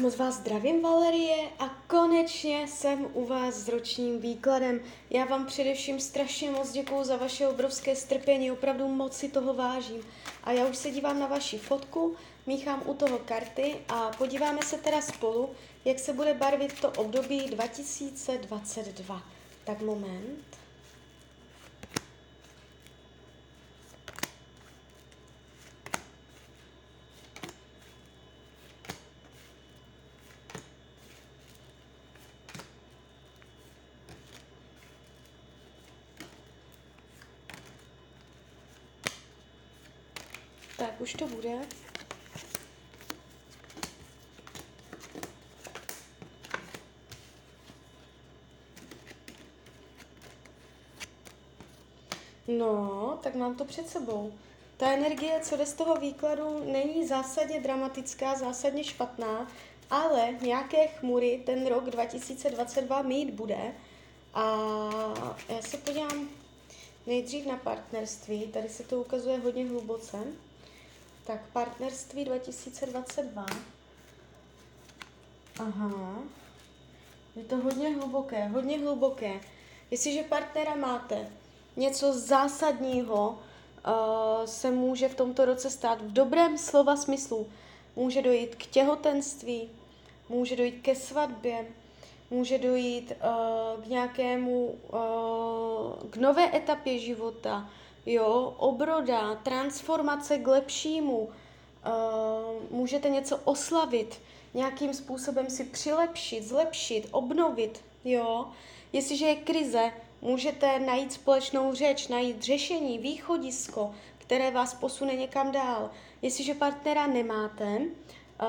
moc vás zdravím, Valerie, a konečně jsem u vás s ročním výkladem. Já vám především strašně moc děkuju za vaše obrovské strpení, opravdu moc si toho vážím. A já už se dívám na vaši fotku, míchám u toho karty a podíváme se teda spolu, jak se bude barvit to období 2022. Tak moment. Tak, už to bude. No, tak mám to před sebou. Ta energie, co jde z toho výkladu, není zásadně dramatická, zásadně špatná, ale nějaké chmury ten rok 2022 mít bude. A já se podívám nejdřív na partnerství, tady se to ukazuje hodně hluboce. Tak partnerství 2022. Aha. Je to hodně hluboké, hodně hluboké. Jestliže partnera máte, něco zásadního uh, se může v tomto roce stát v dobrém slova smyslu. Může dojít k těhotenství, může dojít ke svatbě, může dojít uh, k nějakému, uh, k nové etapě života, jo, obroda, transformace k lepšímu, uh, můžete něco oslavit, nějakým způsobem si přilepšit, zlepšit, obnovit, jo. Jestliže je krize, můžete najít společnou řeč, najít řešení, východisko, které vás posune někam dál. Jestliže partnera nemáte,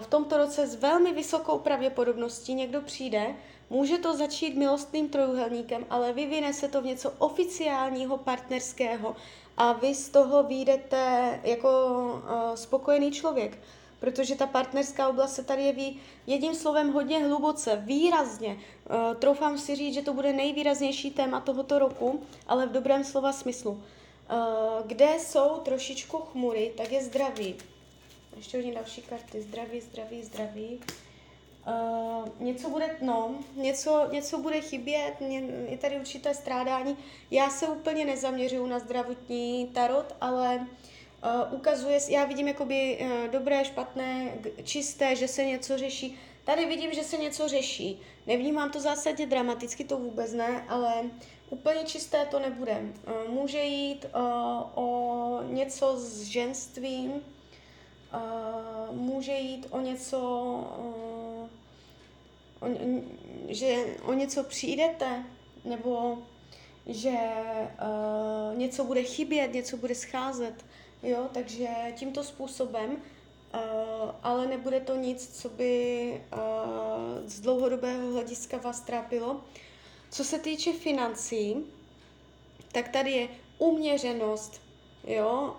v tomto roce s velmi vysokou pravděpodobností někdo přijde, může to začít milostným trojuhelníkem, ale vyvine se to v něco oficiálního, partnerského a vy z toho výjdete jako uh, spokojený člověk, protože ta partnerská oblast se tady jeví jedním slovem hodně hluboce, výrazně. Uh, troufám si říct, že to bude nejvýraznější téma tohoto roku, ale v dobrém slova smyslu. Kde jsou trošičku chmury, tak je zdraví. Ještě hodně další karty. Zdraví, zdraví, zdraví. Uh, něco bude, no, něco, něco bude chybět, je tady určité strádání. Já se úplně nezaměřuju na zdravotní tarot, ale uh, ukazuje, já vidím jakoby uh, dobré, špatné, čisté, že se něco řeší. Tady vidím, že se něco řeší. Nevnímám to zásadně dramaticky, to vůbec ne, ale úplně čisté to nebude. Uh, může jít uh, o něco s ženstvím, může jít o něco uh, o, že o něco přijdete, nebo že uh, něco bude chybět, něco bude scházet, jo, takže tímto způsobem, uh, ale nebude to nic, co by uh, z dlouhodobého hlediska vás trápilo. Co se týče financí, tak tady je uměřenost, jo,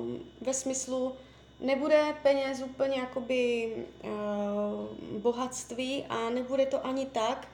uh, ve smyslu, nebude peněz úplně jakoby uh, bohatství a nebude to ani tak,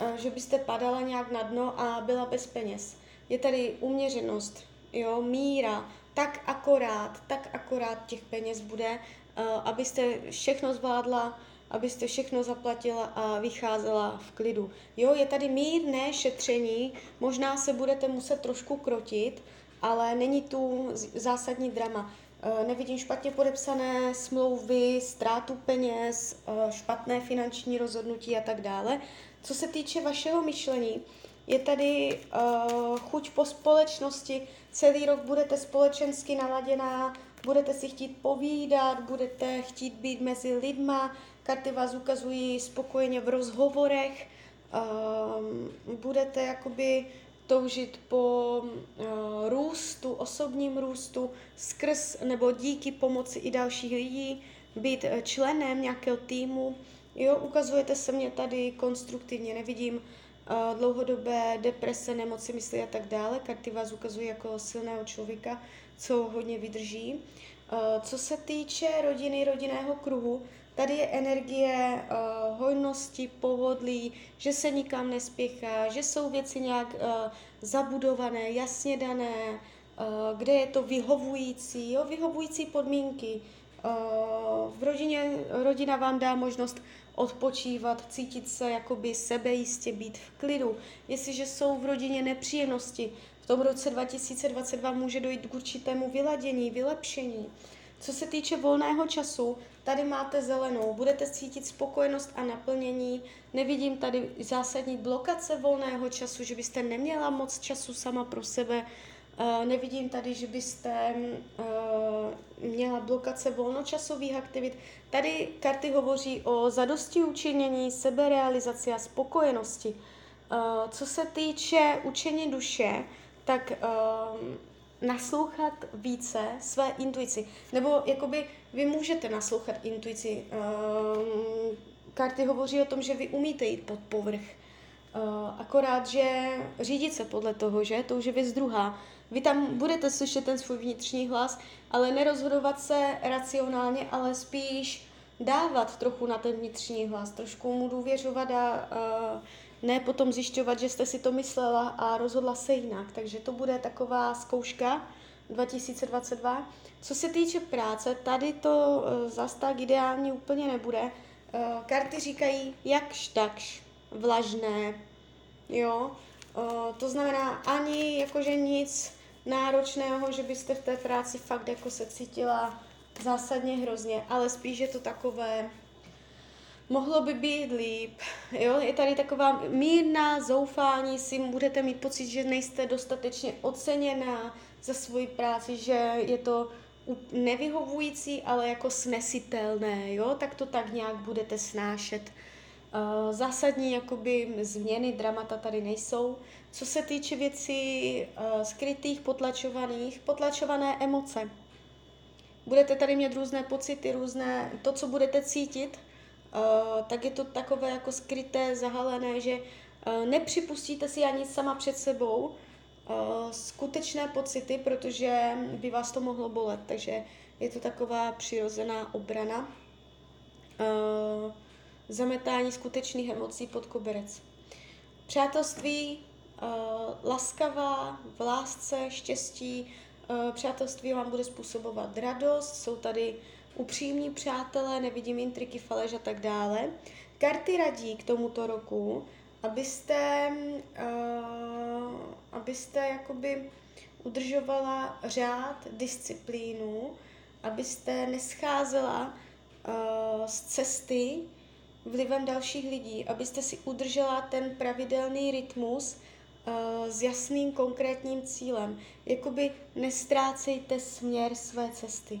uh, že byste padala nějak na dno a byla bez peněz. Je tady uměřenost, jo, míra, tak akorát, tak akorát těch peněz bude, uh, abyste všechno zvládla, abyste všechno zaplatila a vycházela v klidu. Jo, je tady mírné šetření, možná se budete muset trošku krotit, ale není tu zásadní drama. Eh, nevidím špatně podepsané smlouvy, ztrátu peněz, eh, špatné finanční rozhodnutí a tak dále. Co se týče vašeho myšlení, je tady uh, chuť po společnosti, celý rok budete společensky naladěná, budete si chtít povídat, budete chtít být mezi lidma, karty vás ukazují spokojeně v rozhovorech, uh, budete jakoby toužit po uh, růstu, osobním růstu, skrz nebo díky pomoci i dalších lidí, být eh, členem nějakého týmu. Jo, ukazujete se mě tady konstruktivně, nevidím uh, dlouhodobé deprese, nemoci mysli a tak dále. Karty vás ukazují jako silného člověka, co hodně vydrží. Co se týče rodiny, rodinného kruhu, Tady je energie uh, hojnosti, pohodlí, že se nikam nespěchá, že jsou věci nějak uh, zabudované, jasně dané, uh, kde je to vyhovující, jo, vyhovující podmínky, v rodině, rodina vám dá možnost odpočívat, cítit se jakoby sebejistě, být v klidu. Jestliže jsou v rodině nepříjemnosti, v tom roce 2022 může dojít k určitému vyladění, vylepšení. Co se týče volného času, tady máte zelenou, budete cítit spokojenost a naplnění. Nevidím tady zásadní blokace volného času, že byste neměla moc času sama pro sebe. Uh, nevidím tady, že byste uh, měla blokace volnočasových aktivit. Tady karty hovoří o zadosti učinění, seberealizaci a spokojenosti. Uh, co se týče učení duše, tak uh, naslouchat více své intuici. Nebo jakoby vy můžete naslouchat intuici. Uh, karty hovoří o tom, že vy umíte jít pod povrch. Uh, akorát, že řídit se podle toho, že? To už je věc druhá. Vy tam budete slyšet ten svůj vnitřní hlas, ale nerozhodovat se racionálně, ale spíš dávat trochu na ten vnitřní hlas, trošku mu důvěřovat a uh, ne potom zjišťovat, že jste si to myslela a rozhodla se jinak. Takže to bude taková zkouška 2022. Co se týče práce, tady to uh, zas tak ideální úplně nebude. Uh, karty říkají jakž takž, vlažné, jo. Uh, to znamená ani jakože nic náročného, že byste v té práci fakt jako se cítila zásadně hrozně, ale spíš je to takové mohlo by být líp. Jo? Je tady taková mírná zoufání si, budete mít pocit, že nejste dostatečně oceněná za svoji práci, že je to nevyhovující, ale jako snesitelné, jo? tak to tak nějak budete snášet. Uh, zásadní jakoby změny, dramata tady nejsou. Co se týče věcí uh, skrytých, potlačovaných, potlačované emoce. Budete tady mít různé pocity, různé, to, co budete cítit, Eh, tak je to takové jako skryté, zahalené, že uh, nepřipustíte si ani sama před sebou uh, skutečné pocity, protože by vás to mohlo bolet. Takže je to taková přirozená obrana. Zametání skutečných emocí pod koberec. Přátelství, laskavá, v lásce, štěstí, přátelství vám bude způsobovat radost, jsou tady upřímní přátelé, nevidím intriky, faleš a tak dále. Karty radí k tomuto roku, abyste, uh, abyste jakoby udržovala řád, disciplínu, abyste nescházela uh, z cesty vlivem dalších lidí, abyste si udržela ten pravidelný rytmus uh, s jasným konkrétním cílem. Jakoby nestrácejte směr své cesty.